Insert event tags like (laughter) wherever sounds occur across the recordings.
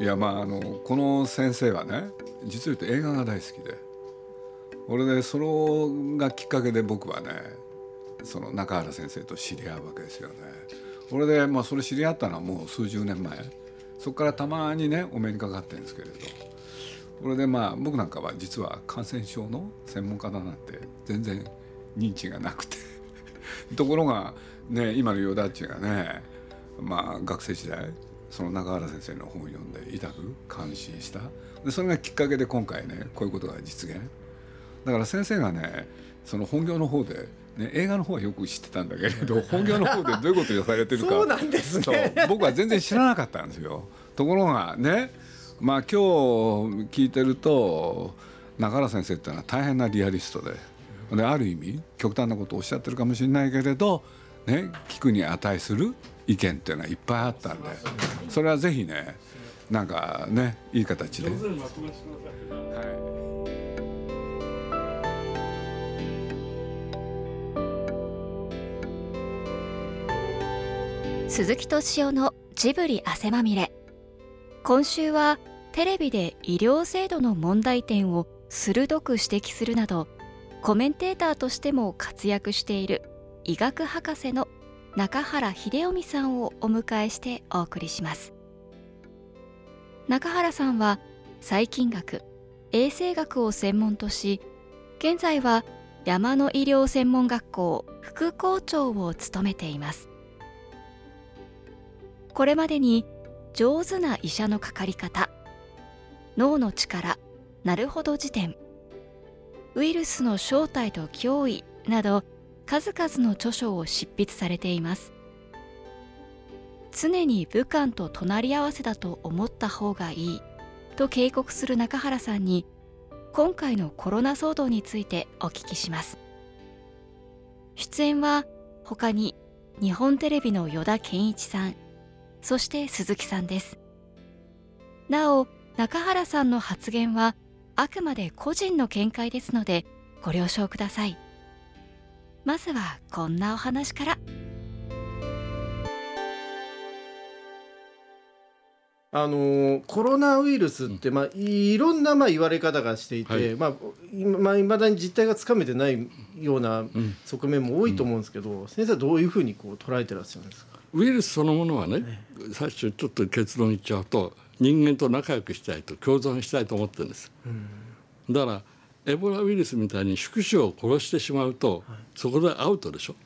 いやまああのこの先生はね実を言うと映画が大好きで。俺でそれがきっかけで僕はねその中原先生と知り合うわけですよね。俺でまあそれ知り合ったのはもう数十年前。そこからたまにねお目にかかってるんですけれど。これでまあ僕なんかは実は感染症の専門家だなんて全然認知がなくて。(laughs) ところがね今のヨダッチがねまあ学生時代その中原先生の本を読んで痛く感心した。でそれがきっかけで今回ねこういうことが実現。だから先生がねその本業の方でね、映画の方はよく知ってたんだけれど (laughs) 本業の方でどういうことをされてるか。そうなんですね。僕は全然知らなかったんですよ。ところがねまあ今日聞いてると中原先生っていうのは大変なリアリストで。である意味極端なことをおっしゃってるかもしれないけれど、ね、聞くに値する意見っていうのはいっぱいあったんでそれはぜひねなんかねいい形で。鈴木敏夫のジブリ汗まみれ今週はテレビで医療制度の問題点を鋭く指摘するなどコメンテーターとしても活躍している医学博士の中原秀臣さんをお迎えしてお送りします。中原さんは細菌学衛生学を専門とし現在は山の医療専門学校副校長を務めています。これまでに上手な医者のかかり方脳の力なるほど辞典ウイルスの正体と脅威など数々の著書を執筆されています。常に武漢と隣り合わせだと思った方がいいと警告する中原さんに今回のコロナ騒動についてお聞きします。出演は他に日本テレビの依田健一さんそして鈴木さんです。なお中原さんの発言はあくまで個人の見解ですのでご了承ください。まずはこんなお話から。あのコロナウイルスって、まあ、いろんなまあ言われ方がしていて、はい。まあ、まあ、未だに実態がつかめてないような側面も多いと思うんですけど、うん、先生はどういうふうにこう捉えてらっしゃるんですか？ウイルスそのものはね最初ちょっと結論言っちゃうと人間と仲良くしたいと共存したいと思ってるんです、うん、だからエボラウイルスみたいに宿主を殺してしまうと、はい、そこでアウトでしょ？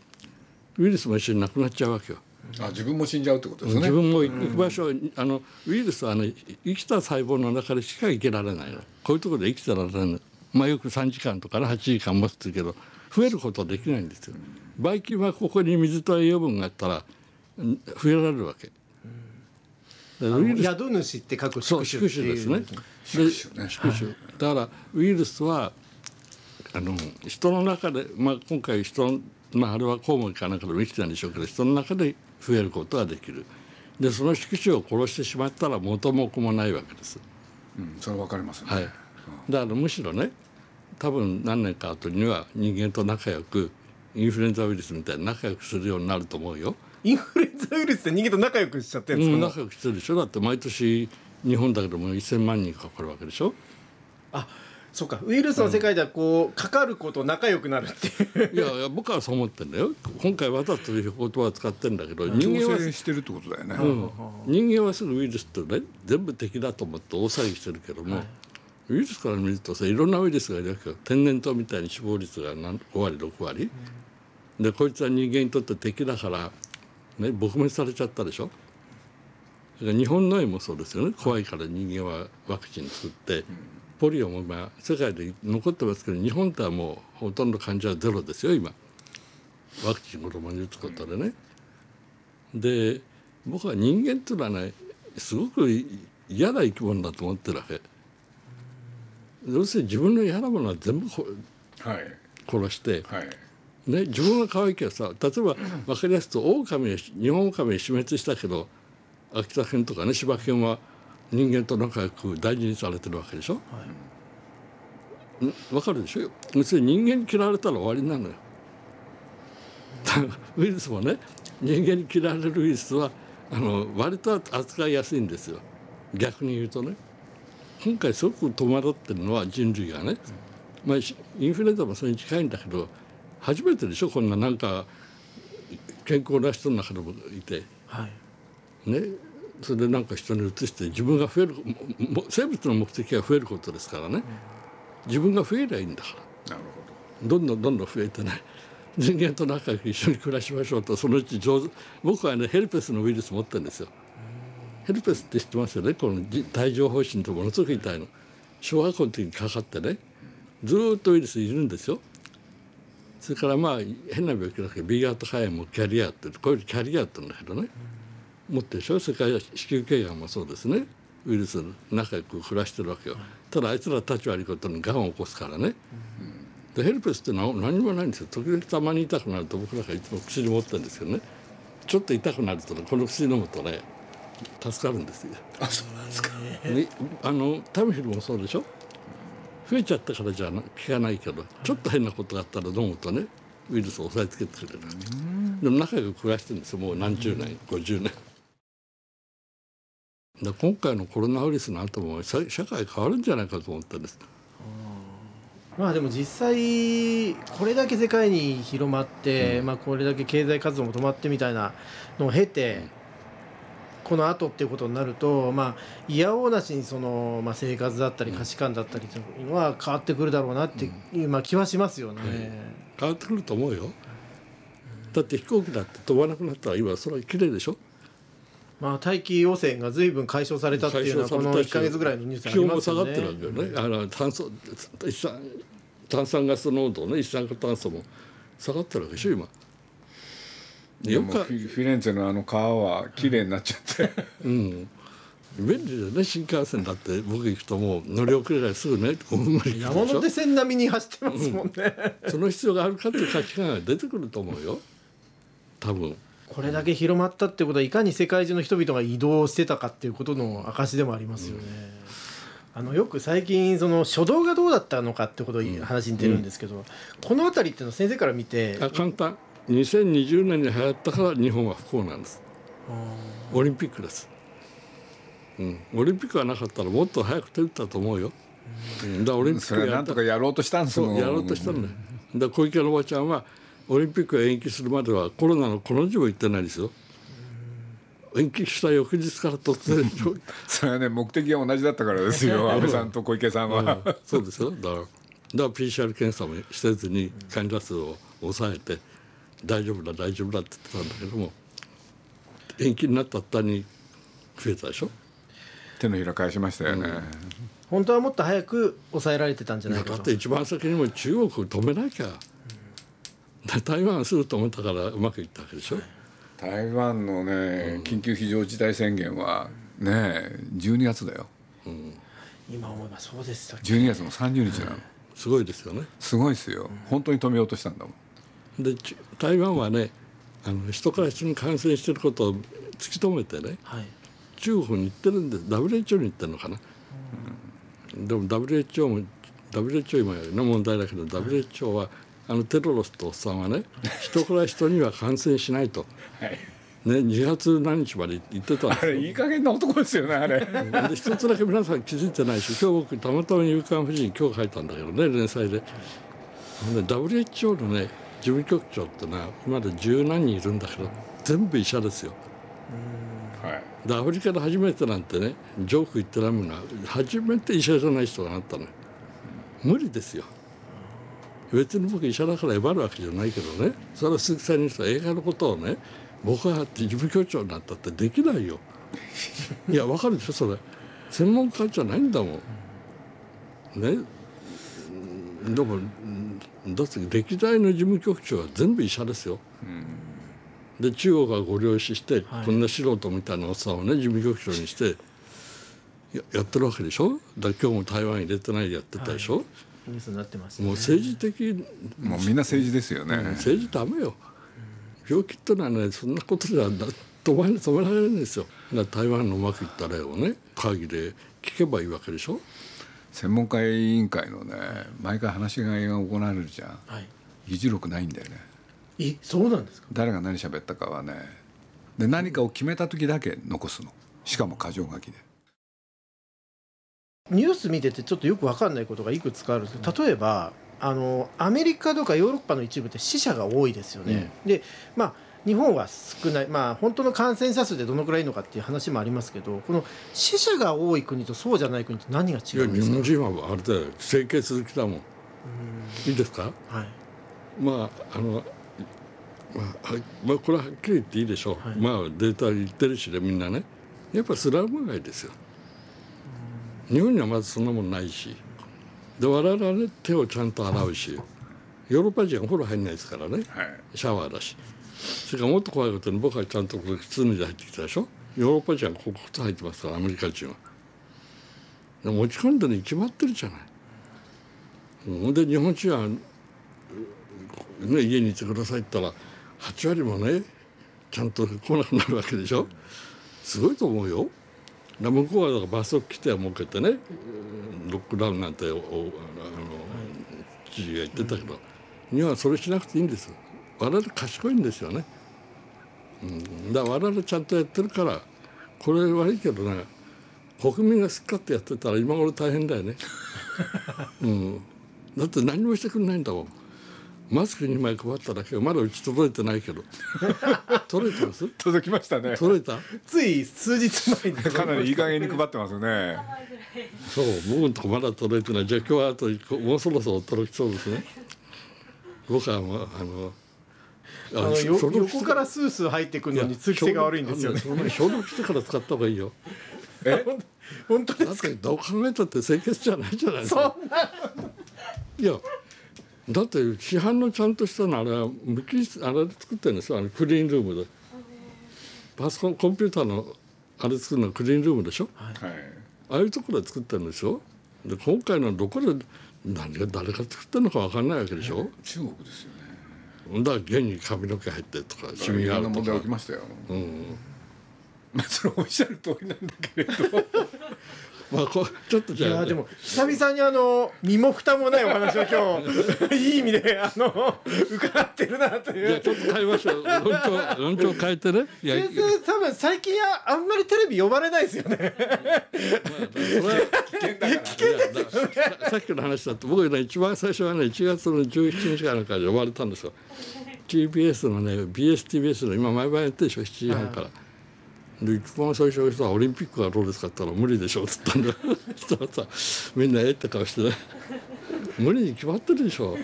ウイルスも一緒になくなっちゃうわけよ。あ自分も死んじゃうってことですね。自分も行く場所、うん、あのウイルスはね生きた細胞の中でしか生きられないの。こういうところで生きてられないまあよく3時間とかね8時間持つけど増えることはできないんですよ。ばい菌はここに水と栄養分があったら増えられるわけ。宿主って書く宿主ですね。宿主だからウイルスはあの人の中で、まあ、今回人の、まあ、あれはコウモリかなんかでも生きてたんでしょうけど人の中で増えることができる。でその宿主を殺してしまったら元も子もないわけです。うん、それわかりますね。はい。だからむしろね多分何年か後には人間と仲良くインフルエンザウイルスみたいに仲良くするようになると思うよ。インフルエンザウイルスって人間と仲良くしちゃってるんですか、うん、仲良くしてるでしょ。だって毎年日本だけでも1000万人かかるわけでしょ。あそうか。ウイルスの世界ではこう、うん、かかること仲良くなるっていう。いやいや僕はそう思ってんだよ。今回わざという言葉を使ってんだけど人間はしてるってことだよね、うん、人間はすぐウイルスってね全部敵だと思って大騒ぎしてるけども、はい、ウイルスから見るとさいろんなウイルスがいるわけよ。天然痘みたいに死亡率が5割6割、うん、でこいつは人間にとって敵だからね、撲滅されちゃったでしょ？日本の絵もそうですよね。怖いから人間はワクチン作って、ポリオも今世界で残ってますけど日本とはもうほとんど患者はゼロですよ今。ワクチン子供に打つことでね。で僕は人間っていうのはねすごく嫌な生き物だと思ってるわけ。要するに自分の嫌なものは全部、はい、殺して、はい、ね、自分が可愛いけどさ例えば分かりやすくオオカミ日本オオカミ死滅したけど秋田犬とかね柴犬は人間と仲良く大事にされてるわけでしょ、はい、分かるでしょ？要するに人間に嫌われたら終わりなのよ。(laughs) ウイルスもね人間に嫌われるウイルスはあの割と扱いやすいんですよ。逆に言うとね。今回すごく戸惑ってるのは人類がね、まあ、インフルエンザもそれに近いんだけど初めてでしょ？こんななんか健康な人の中でもいて、はい、ね？それでなんか人に移して自分が増える生物の目的は増えることですからね、自分が増えりゃいいんだから。なるほど。どんどんどんどん増えてね。人間と仲良く一緒に暮らしましょうとそのうち上手。僕はねヘルペスのウイルス持ってるんですよ。ヘルペスって知ってますよね？この帯状疱疹とものすごく痛いの。小学校の時にかかってね。ずっとウイルスいるんですよ。それからまあ変な病気だけど B 型肝炎もキャリアってこういうキャリアって言うんだけどね。持ってるでしょ？それから子宮頸がんもそうですね。ウイルス仲良く暮らしてるわけよ。ただあいつら立ち悪いことにがんを起こすからね、でヘルペスって何何もないんですよ。時々たまに痛くなると僕なんかいつも薬持ってるんですけどね。ちょっと痛くなるとねこの薬飲むとね助かるんですよ。あそうなんですか、ね、あのタミフルもそうでしょ？増えちゃったからじゃ効かないけどちょっと変なことがあったら飲むとね？ウイルスを抑えつけてくれるでも仲良く暮らしてるんですよ。もう何十年50年。だ今回のコロナウイルスの後も社会変わるんじゃないかと思ったんです。まあでも実際これだけ世界に広まって、うん、まあこれだけ経済活動も止まってみたいなのを経て、うんこの後っていうことになると、まあ、いやおうなしにその、まあ、生活だったり価値観だったりというのは変わってくるだろうなっていう、まあ、気はしますよね、変わってくると思うよ。だって飛行機だって飛ばなくなったら今それは綺麗でしょ？まあ、大気汚染が随分解消されたっていうのはこの1か月ぐらいのニュースありますよね。気温も下がってるわけよね。あの炭素炭酸ガス濃度ね一酸化炭素も下がってるわけでしょ今。よくフィレンツェのあの川は綺麗になっちゃって、(laughs) うん、便利だよね新幹線だって。僕行くともう乗り遅れたらすぐね5分ぐらい山手線並みに走ってますもんね、うん、その必要があるかっていう価値観が出てくると思うよ。多分。これだけ広まったってことはいかに世界中の人々が移動してたかっていうことの証でもありますよね、うん、あのよく最近その初動がどうだったのかってことを話に出るんですけど、この辺りっていうのは先生から見てあ簡単2020年に流行ったから日本は不幸なんです。オリンピックです、うん、オリンピックがなかったらもっと早く手打ったと思うよ、うん、だオリンピックなんとかやろうとしたんですもん。やろうとしたんだよ。だ小池のおばちゃんはオリンピックが延期するまではコロナのこの字も言ってないですよ。延期した翌日から突然 (laughs) それはね目的が同じだったからですよ。安倍さんと小池さんは、うん、そうですよ。だからだから PCR 検査もせずに患者数を抑えて大丈夫だ大丈夫だって言ってたんだけども延期になったったに増えたでしょ？手のひら返しましたよね、うん、本当はもっと早く抑えられてたんじゃないかと。だって一番先にも中国止めなきゃ、うん、台湾すぐ止めたからうまくいったわけでしょ？台湾のね、うん、緊急非常事態宣言はね12月だよ、うん、今思えばそうでしたっけ？12月の30日なの、すごいですよね。すごいですよ、本当に止めようとしたんだもんで台湾はねあの人から人に感染してることを突き止めてね、はい、中国に行ってるんで WHO に行ってるのかな、うん、でも WHO も WHO 今の問題だけど WHO はあのテロロスとおっさんはね人から人には感染しないと。はい。ね、2月何日まで言ってたんですあれいい加減な男ですよねあれ。で一つだけ皆さん気づいてないし今日僕たまたま「夕刊婦人」今日書いたんだけどね連載で。で WHO のね事務局長ってのは今まで十何人いるんだけど全部医者ですよ。はい、でアフリカで初めてなんてねジョーク言ってないも初めて医者じゃない人がなったの無理ですよ。別に僕医者だからえばるわけじゃないけどね。それは鈴木さんに言った映画のことをね僕が事務局長になったってできないよ。(laughs) いやわかるでしょそれ。専門家じゃないんだもん。ね。でもだって歴代の事務局長は全部医者ですよ。で中国がご了承して、はい、こんな素人みたいなおっさんをね事務局長にしてややってるわけでしょ？だ今日も台湾入れてないでやってたでしょ、はい。ニュースになってます、ね、もう政治的もうみんな政治ですよね、政治ダメよ。病気ってのはねそんなことじゃ止め止められるんですよ。台湾のうまくいった例をね会議で聞けばいいわけでしょ？専門家委員会のね毎回話し合いが行われるじゃん、はい、議事録ないんだよね。えそうなんですか？誰が何喋ったかはね。で何かを決めた時だけ残すの。しかも箇条書きで。ニュース見ててちょっとよく分かんないことがいくつかあるんですけど例えばあのアメリカとかヨーロッパの一部って死者が多いですよね。でまあ日本は少ないまあ本当の感染者数でどのくらいいるのかっていう話もありますけどこの死者が多い国とそうじゃない国と何が違いや日うんですか？本人はあれだよ整形する気だもん。いいですか？はい。まああのまあ、はいまあ、これははっきり言っていいでしょう、はい。まあデータ言ってるしねみんなね。やっぱスラム街ですよ。日本にはまずそんなもんないし。で我々はね手をちゃんと洗うし。ヨーロッパ人はお風呂入んないですからね。はい。シャワーだしそれからもっと怖いことに僕はちゃんとこれ靴脱いで入ってきたでしょ？ヨーロッパ人はここ靴履いてますからアメリカ人は。持ち込んでるに決まってるじゃない。うんで日本人は、ね、家にいてくださいって言ったら8割もねちゃんと来なくなるわけでしょ？すごいと思うよ。向こうはだから罰則規定を設けてねロックダウンなんておあの知事が言ってたけど、日本はそれしなくていいんですよ。我々賢いんですよね、うん、だから我々ちゃんとやってるからこれ悪いけどね国民がすっかってやってたら今頃大変だよね、(laughs) うん、だって何もしてくれないんだもん。マスク2枚配っただけまだうち届いてないけど。(laughs) 取れてます？届きましたね。取れた？つい数日前に。(laughs) かなりいい加減に配ってますよね。そう。僕のとこまだ届いてない。じゃあ今日はあともうそろそろ届きそうですね。僕はあのあの横からスースー入ってくるのに通気性が悪いんですよね。消毒消毒してから使った方がいいよ。(laughs) 本当でだっすかてどう考えたって清潔じゃないじゃないですそかんないやだって市販のちゃんとしたのあれは無機質あれで作ってるんですよ。あのクリーンルームで。パソコンコンピューターのあれ作るのはクリーンルームでしょ？はい。ああいうところで作ってるんですよで今回のはどこで何が誰が作ってるのか分かんないわけでしょ？中国ですよねだから現に髪の毛入ってとかシミがあるとか題起きましたよ。うん。まあそれおっしゃる通りなんだけれどまあこちょっといじゃあ。やでも久々にあの身も蓋もないお話を今日 (laughs) いい意味であの伺ってるなという。じゃあちょっと変えましょう。論調 (laughs) 論調変えてね。いや先生多分最近はあんまりテレビ呼ばれないですよね。それは危険だから。ささっきの話だと僕ね一番最初はね1月の17日かなんかで呼ばれたんですよ。(laughs) TBS のね BSTBS の今毎晩やってるでしょ7時半から。で一番最初にさ「オリンピックはどうですか?」って言ったら「無理でしょ」っつったんだ。(laughs) そしたらさみんなえって顔してね無理に決まってるでしょ。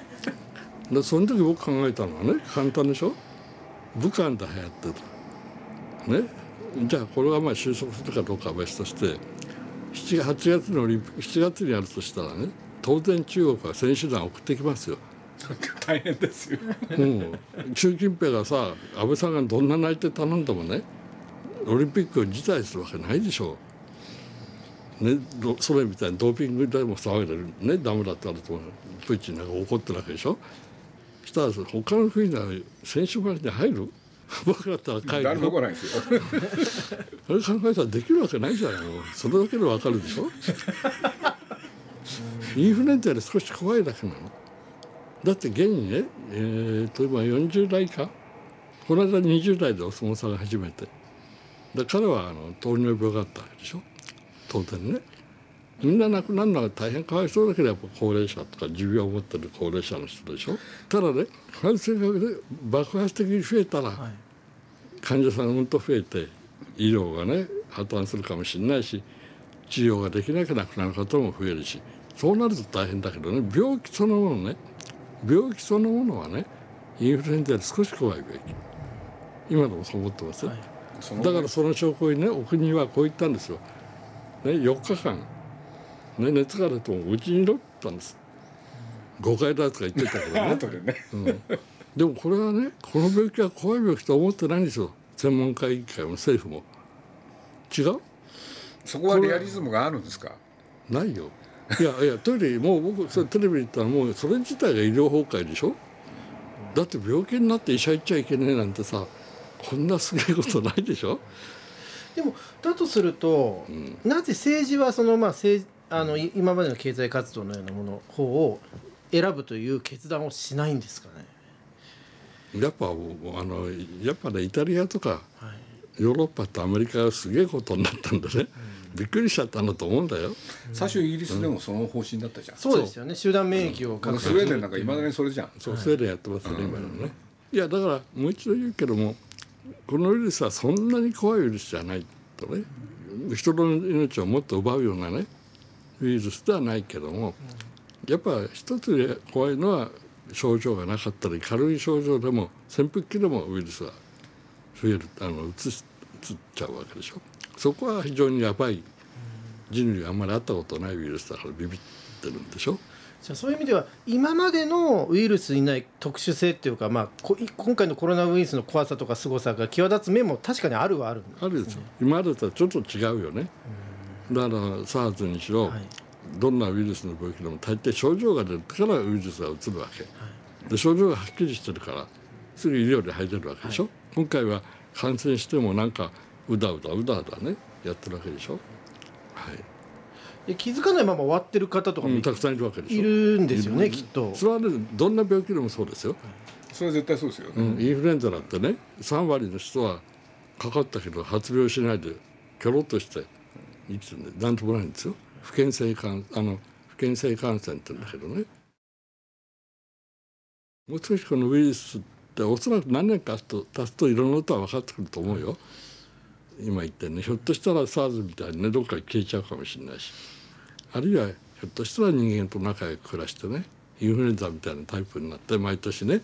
でその時僕考えたのはね簡単でしょ。武漢で流行ってるね。じゃあこれがまあ収束するかどうかは別として7月8月のオリンピック7月にやるとしたらね当然中国は選手団を送ってきますよ。大変ですようん、習近平がさ安倍さんがどんな泣いて頼んでもねオリンピックを辞退するわけないでしょう。ね、どソ連みたいにドーピングでも騒いでる。ねダメだってあるとプーチンなんか怒ってるわけでしょ。したらさ他の国が選手村に入る。(laughs) 僕だったら帰る誰もよ来ないですよ。(laughs) あれ考えたらできるわけないじゃないもうそれだけでわかるでしょ。(laughs) インフルエンザより少し怖いだけなの。だって現にね、えー、と今40代か。この間20代でお相撲さんが初めてで彼はあの糖尿病があったわけでしょ？当然ね。みんな亡くなるのは大変かわいそうだけどやっぱ高齢者とか持病を持ってる高齢者の人でしょ？ただね感染がね爆発的に増えたら、患者さんがうんと増えて医療がね破綻するかもしれないし治療ができなくなくなる方も増えるしそうなると大変だけどね病気そのものね病気そのものはねインフルエンザより少し怖い病気。今でもそう思ってますよ、そのだからその証拠にねお国はこう言ったんですよ、ね、4日間、ね、熱が出てもうちにいろって言ったんです。誤解だとか言ってたけどね。(laughs) ね。うん、でもこれはねこの病気は怖い病気と思ってないんですよ。専門家委員会も政府も。違う？そこはリアリズムがあるんですか？ないよ。いやいやトイレもう僕それテレビで言ったらもうそれ自体が医療崩壊でしょ？だって病気になって医者行っちゃいけねえなんてさこんなすげえことないでしょ？でもだとすると、なぜ政治はそのまあ政あのい今までの経済活動のようなもの方を選ぶという決断をしないんですかね？やっぱあのやっぱねイタリアとかはい。ヨーロッパとアメリカがすげえことになったんでね、びっくりしちゃったんだと思うんだよ。最初イギリスでもその方針だったじゃん、そうですよね。集団免疫をこの確保スウェーデンなんかいまだにそれじゃん、そうスウェーデンやってますよね、今のね。いやだからもう一度言うけどもこのウイルスはそんなに怖いウイルスじゃないとね。人の命をもっと奪うようなねウイルスではないけどもやっぱ一つで怖いのは症状がなかったり軽い症状でも潜伏期でもウイルスが増えるあのうつっちゃうわけでしょ。そこは非常にやばい。人類あんまり会ったことないウイルスだからビビってるんでしょ。じゃあそういう意味では今までのウイルスにない特殊性っていうか、まあ、こ今回のコロナウイルスの怖さとか凄さが際立つ面も確かにあるはあるあるですよ今までとはちょっと違うよね。だから SARS にしろ、はい。どんなウイルスの病気でも大抵症状が出てからウイルスがうつるわけ、で症状がはっきりしてるからすぐ医療に入れるわけでしょ、今回は感染してもなんかうだうだうだうだねやってるわけでしょ、はい。で気づかないまま終わってる方とかもいうんたくさんいるわけでしょ。いるんですよねきっと。それはねどんな病気でもそうですよ、それは絶対そうですよね、うん、インフルエンザだってね3割の人はかかったけど発病しないでキョロっとして生きてるんでなんともないんですよ。不健性感あの不健性感染って言うんだけどね。もう少しこのウイルスっておそらく何年かと経つといろんなことは分かってくると思うよ。今言ってねひょっとしたら SARS みたいにねどっかに消えちゃうかもしれないしあるいはひょっとしたら人間と仲良く暮らしてねインフルエンザみたいなタイプになって毎年ね、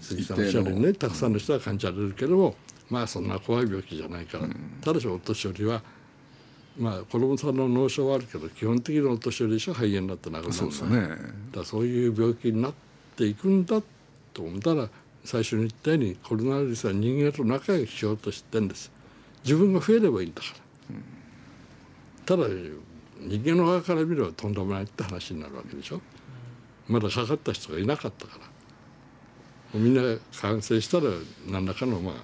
杉さんおっしゃるようにねたくさんの人が感じられるけどもまあそんな怖い病気じゃないから、ただしお年寄りはまあ子供さんの脳症はあるけど基本的にお年寄りでしょ肺炎になって亡くなるのそうですよね。だそういう病気になっていくんだと思ったら最初に言ったようにコロナウイルスは人間と仲良くしようとしてんです。自分が増えればいいんだから、ただ人間の側から見ればとんでもないって話になるわけでしょ。まだかかった人がいなかったから。みんな感染したら何らかのまあ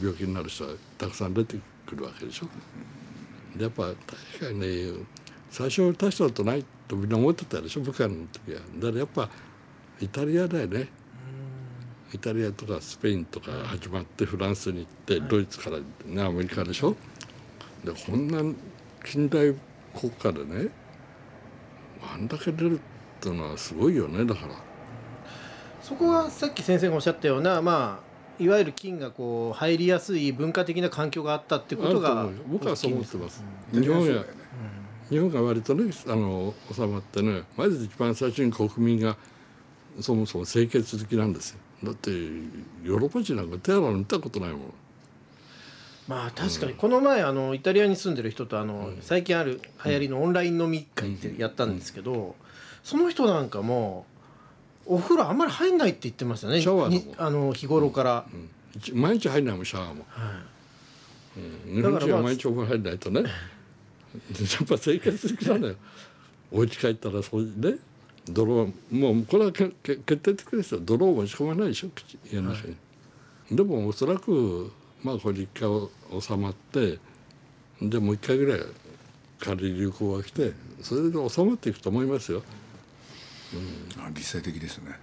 病気になる人はたくさん出てくるわけでしょ。でやっぱ確かにね最初大したことないとみんな思ってたでしょ。武漢の時は。だからやっぱイタリアだよね。イタリアとかスペインとか始まってフランスに行ってドイツから、ね、アメリカでしょ。でこんな近代国家でねあんだけ出るっていうのはすごいよねだから。そこはさっき先生がおっしゃったようなまあいわゆる菌がこう入りやすい文化的な環境があったってことが僕はそう思ってます、うん日本やそうだよね日本が割とねあの収まってねまず一番最初に国民がそもそも清潔好きなんですよ。だってヨーロッパ人なんか手洗うの見たことないもんまあ確かにこの前あのイタリアに住んでる人とあの最近ある流行りのオンライン飲み会ってやったんですけどその人なんかもお風呂あんまり入んないって言ってましたね。シャワーあの日頃から、毎日入んないもんシャワーも、うん、日本人は毎日お風呂入んないとね。(laughs) やっぱ清潔的なのよ。お家帰ったらそうね。泥はもうこれはけけ決定的ですよ。泥を持ち込まないでしょ口家の中に、でもおそらくまあこれ一回収まってでもう一回ぐらい軽い流行が来てそれで収まっていくと思いますよ、あ理性的ですね。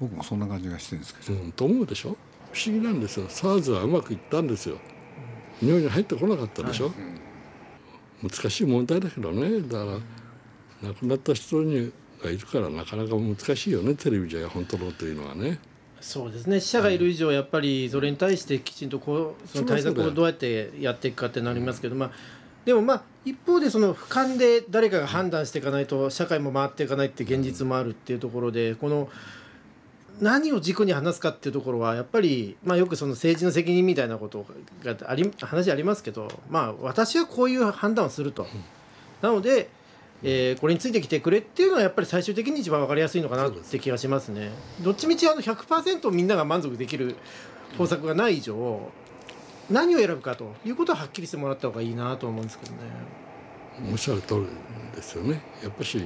僕もそんな感じがしてるんですけど、うん、と思うでしょ？不思議なんですよ。SARS はうまくいったんですよ。日本に入ってこなかったでしょ、難しい問題だけどね。だから亡くなった人にがいるからなかなか難しいよねテレビじゃ本当のというのはねそうですね。死者がいる以上やっぱりそれに対してきちんとこうその対策をどうやってやっていくかってなりますけどまあでもまあ一方でその俯瞰で誰かが判断していかないと社会も回っていかないって現実もあるっていうところでこの何を軸に話すかっていうところはやっぱり、まあ、よくその政治の責任みたいなことがあり話ありますけど、まあ、私はこういう判断をすると。なので、えーこれについてきてくれっていうのはやっぱり最終的に一番分かりやすいのかなって気がしますね。どっちみちあの100%みんなが満足できる方策がない以上何を選ぶかということははっきりしてもらった方がいいなと思うんですけどね。おっしゃる通りですよね。やっぱし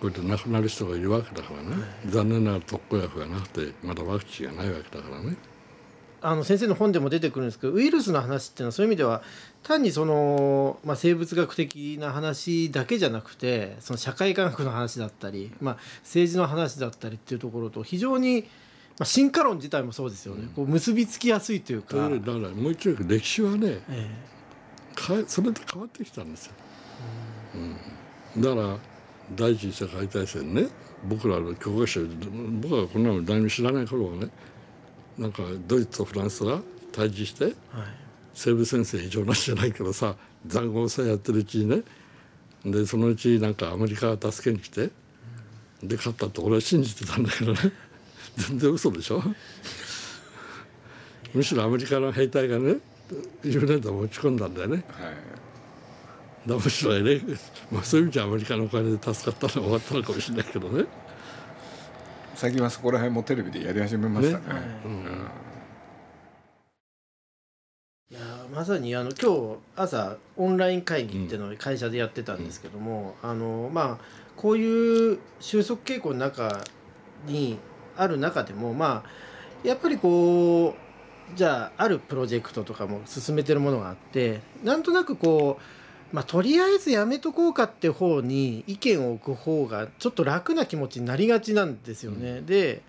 こうやって亡くなる人がいるわけだからね、残念ながら特効薬がなくてまだワクチンがないわけだからねあの先生の本でも出てくるんですけどウイルスの話っていうのはそういう意味では単にその、まあ、生物学的な話だけじゃなくてその社会科学の話だったり、まあ、政治の話だったりっていうところと非常に、まあ、進化論自体もそうですよね、こう結びつきやすいというか。だからもう一度歴史はねえかそれで変わってきたんですよ。うん、だから第一次世界大戦ね僕らの教科書僕はこんなの何も知らない頃はねなんかドイツとフランスが対峙して、はい、西部戦線異常なしじゃないけどさ塹壕戦やってるうちにねでそのうちなんかアメリカが助けに来てで勝ったって俺は信じてたんだけどね。(laughs) 全然嘘でしょ？むしろアメリカの兵隊がね10年代持ち込んだんだよね、はい、だむしろね、まあ、そういう意味じゃアメリカのお金で助かったのは終わったのかもしれないけどね最近はそこら辺もテレビでやり始めましたね、ねうん。いやまさにあの今日朝オンライン会議っていうのを会社でやってたんですけども、うん、あのまあこういう収束傾向の中にある中でもまあやっぱりこうじゃああるプロジェクトとかも進めてるものがあってなんとなくこう、まあ、とりあえずやめとこうかって方に意見を置く方がちょっと楽な気持ちになりがちなんですよね。うん、で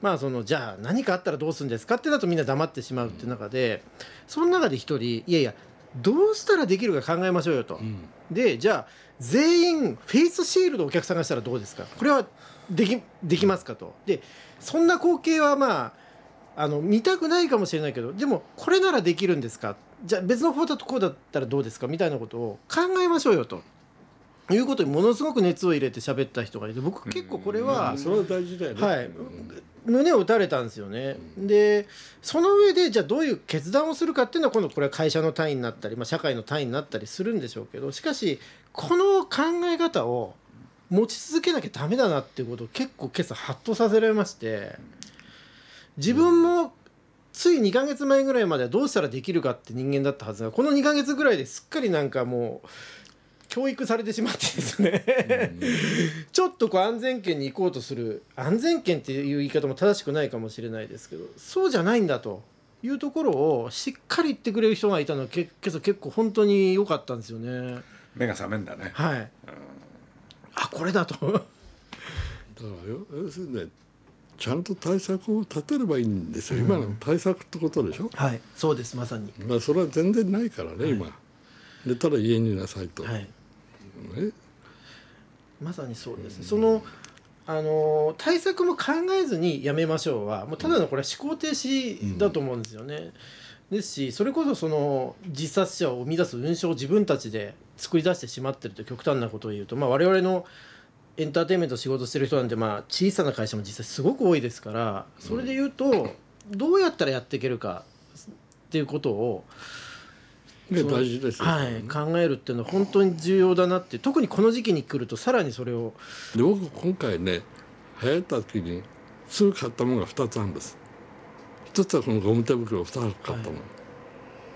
まあそのじゃあ何かあったらどうするんですかってなるとみんな黙ってしまうっていう中でその中で一人いやいやどうしたらできるか考えましょうよと。うん、でじゃあ全員フェイスシールドお客さんがしたらどうですか？これはできできますかと。でそんな光景はまああの見たくないかもしれないけどでもこれならできるんですか？じゃあ別の方だとこうだったらどうですかみたいなことを考えましょうよと。いうことにものすごく熱を入れて喋った人がいて僕結構これは、それは大事だよね、はい、胸を打たれたんですよね。でその上でじゃあどういう決断をするかっていうのは今度これは会社の単位になったり、まあ、社会の単位になったりするんでしょうけどしかしこの考え方を持ち続けなきゃダメだなっていうことを結構今朝ハッとさせられまして自分もつい2ヶ月前ぐらいまではどうしたらできるかって人間だったはずがこの2ヶ月ぐらいですっかりなんかもう教育されてしまってですねちょっとこう安全圏に行こうとする安全圏っていう言い方も正しくないかもしれないですけどそうじゃないんだというところをしっかり言ってくれる人がいたのはけ結構本当に良かったんですよね。目が覚めんだね。はい。うん、あこれだと。だから要するにねちゃんと対策を立てればいいんですよ、うん、今の対策ってことでしょ？はい。そうですまさに。まあそれは全然ないからね、はい、今。でただ家にいなさいと、はい。まさにそうです、ね、そのあの対策も考えずにやめましょうはもうただのこれは思考停止だと思うんですよね。うん、ですしそれこそその自殺者を生み出す運送を自分たちで作り出してしまってると極端なことを言うと、まあ、我々のエンターテインメント仕事してる人なんてまあ小さな会社も実際すごく多いですからそれで言うとどうやったらやっていけるかっていうことをね、大事です、ね、はい、考えるっていうのは本当に重要だなって特にこの時期に来るとさらにそれを。で僕今回ね流行った時にすぐ買ったものが2つあるんです。一つはこのゴム手袋を2つ買ったの、はい、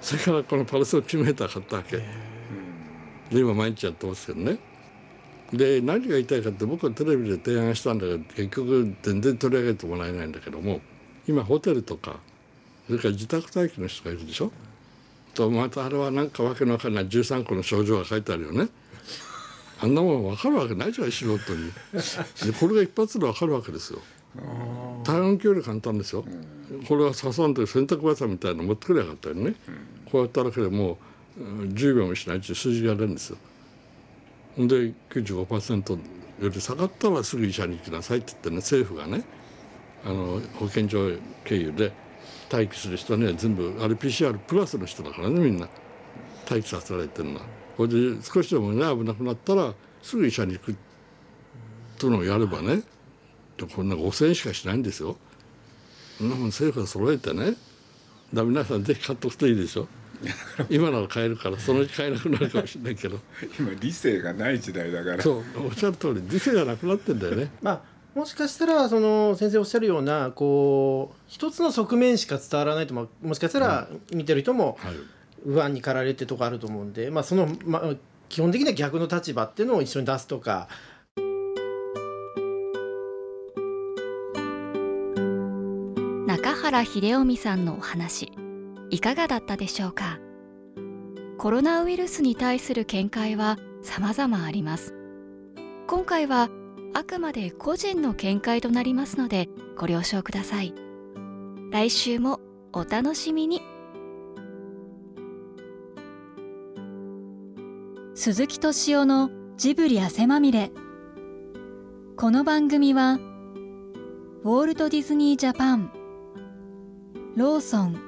それからこのパルスオキシメーター買ったわけ。で今毎日やってますけどねで何が言いたいかって僕はテレビで提案したんだけど結局全然取り上げてもらえないんだけども今ホテルとかそれから自宅待機の人がいるでしょ？とまたあれはなんかわけのわからない13個の症状が書いてあるよね。あんなもん分かるわけないじゃん素人に。でこれが一発で分かるわけですよ。体温計より簡単ですよ、これは刺さんで洗濯バサみたいなの持ってくればよかったよね、こうやっただけでもう10秒もしないっていう数字が出るんですよ。で95%より下がったらすぐ医者に行きなさいって言ってね政府がねあの保健所経由で待機する人はね全部 RPCR プラスの人だからねみんな待機させられてるのはこれで少しでもね危なくなったらすぐ医者に行くというのをやればねこんな5,000円しかしないんですよ。そんなもん政府が揃えてねだ皆さんぜひ買っとくといいでしょ。(laughs) 今なら買えるからそのうち買えなくなるかもしれないけど。今理性がない時代だから。そうおっしゃる通り理性がなくなってんだよね。まあもしかしたらその先生おっしゃるようなこう一つの側面しか伝わらないとももしかしたら見てる人も不安に駆られてとかあると思うんで、まあ、その、まあ、基本的には逆の立場っていうのを一緒に出すとか。中原秀臣さんのお話いかがだったでしょうか？コロナウイルスに対する見解は様々あります。今回はあくまで個人の見解となりますのでご了承ください「来週もお楽しみに。鈴木敏夫のジブリ汗まみれ。この番組はウォールト・ディズニー・ジャパンローソン